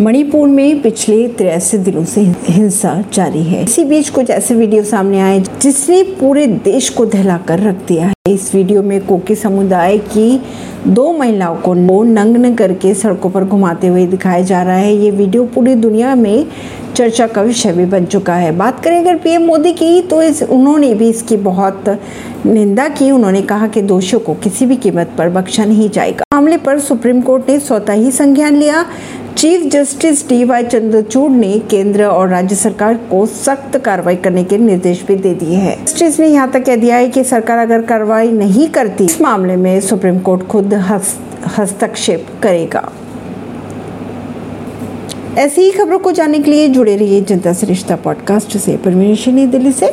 मणिपुर में पिछले तिरासी दिनों से हिंसा जारी है। इसी बीच कुछ ऐसे वीडियो सामने आए जिसने पूरे देश को दहलाकर रख दिया है। इस वीडियो में कोकी समुदाय की दो महिलाओं को नग्न करके सड़कों पर घुमाते हुए दिखाया जा रहा है। ये वीडियो पूरी दुनिया में चर्चा का विषय भी बन चुका है। बात करें अगर पीएम मोदी की तो इस उन्होंने भी इसकी बहुत निंदा की। उन्होंने कहा कि दोषियों को किसी भी कीमत पर बख्शा नहीं जाएगा। मामले पर सुप्रीम कोर्ट ने स्वतः ही संज्ञान लिया। Chief justice D Y Chandrachud ने केंद्र और राज्य सरकार को सख्त कार्रवाई करने के निर्देश भी दे दिए हैं। जस्टिस ने यहाँ तक कह दिया है कि सरकार अगर कार्रवाई नहीं करती, इस मामले में सुप्रीम कोर्ट खुद हस्तक्षेप करेगा। ऐसी ही खबरों को जानने के लिए जुड़े रहिए जनता से रिश्ता पॉडकास्ट से। परमेश दिल्ली से।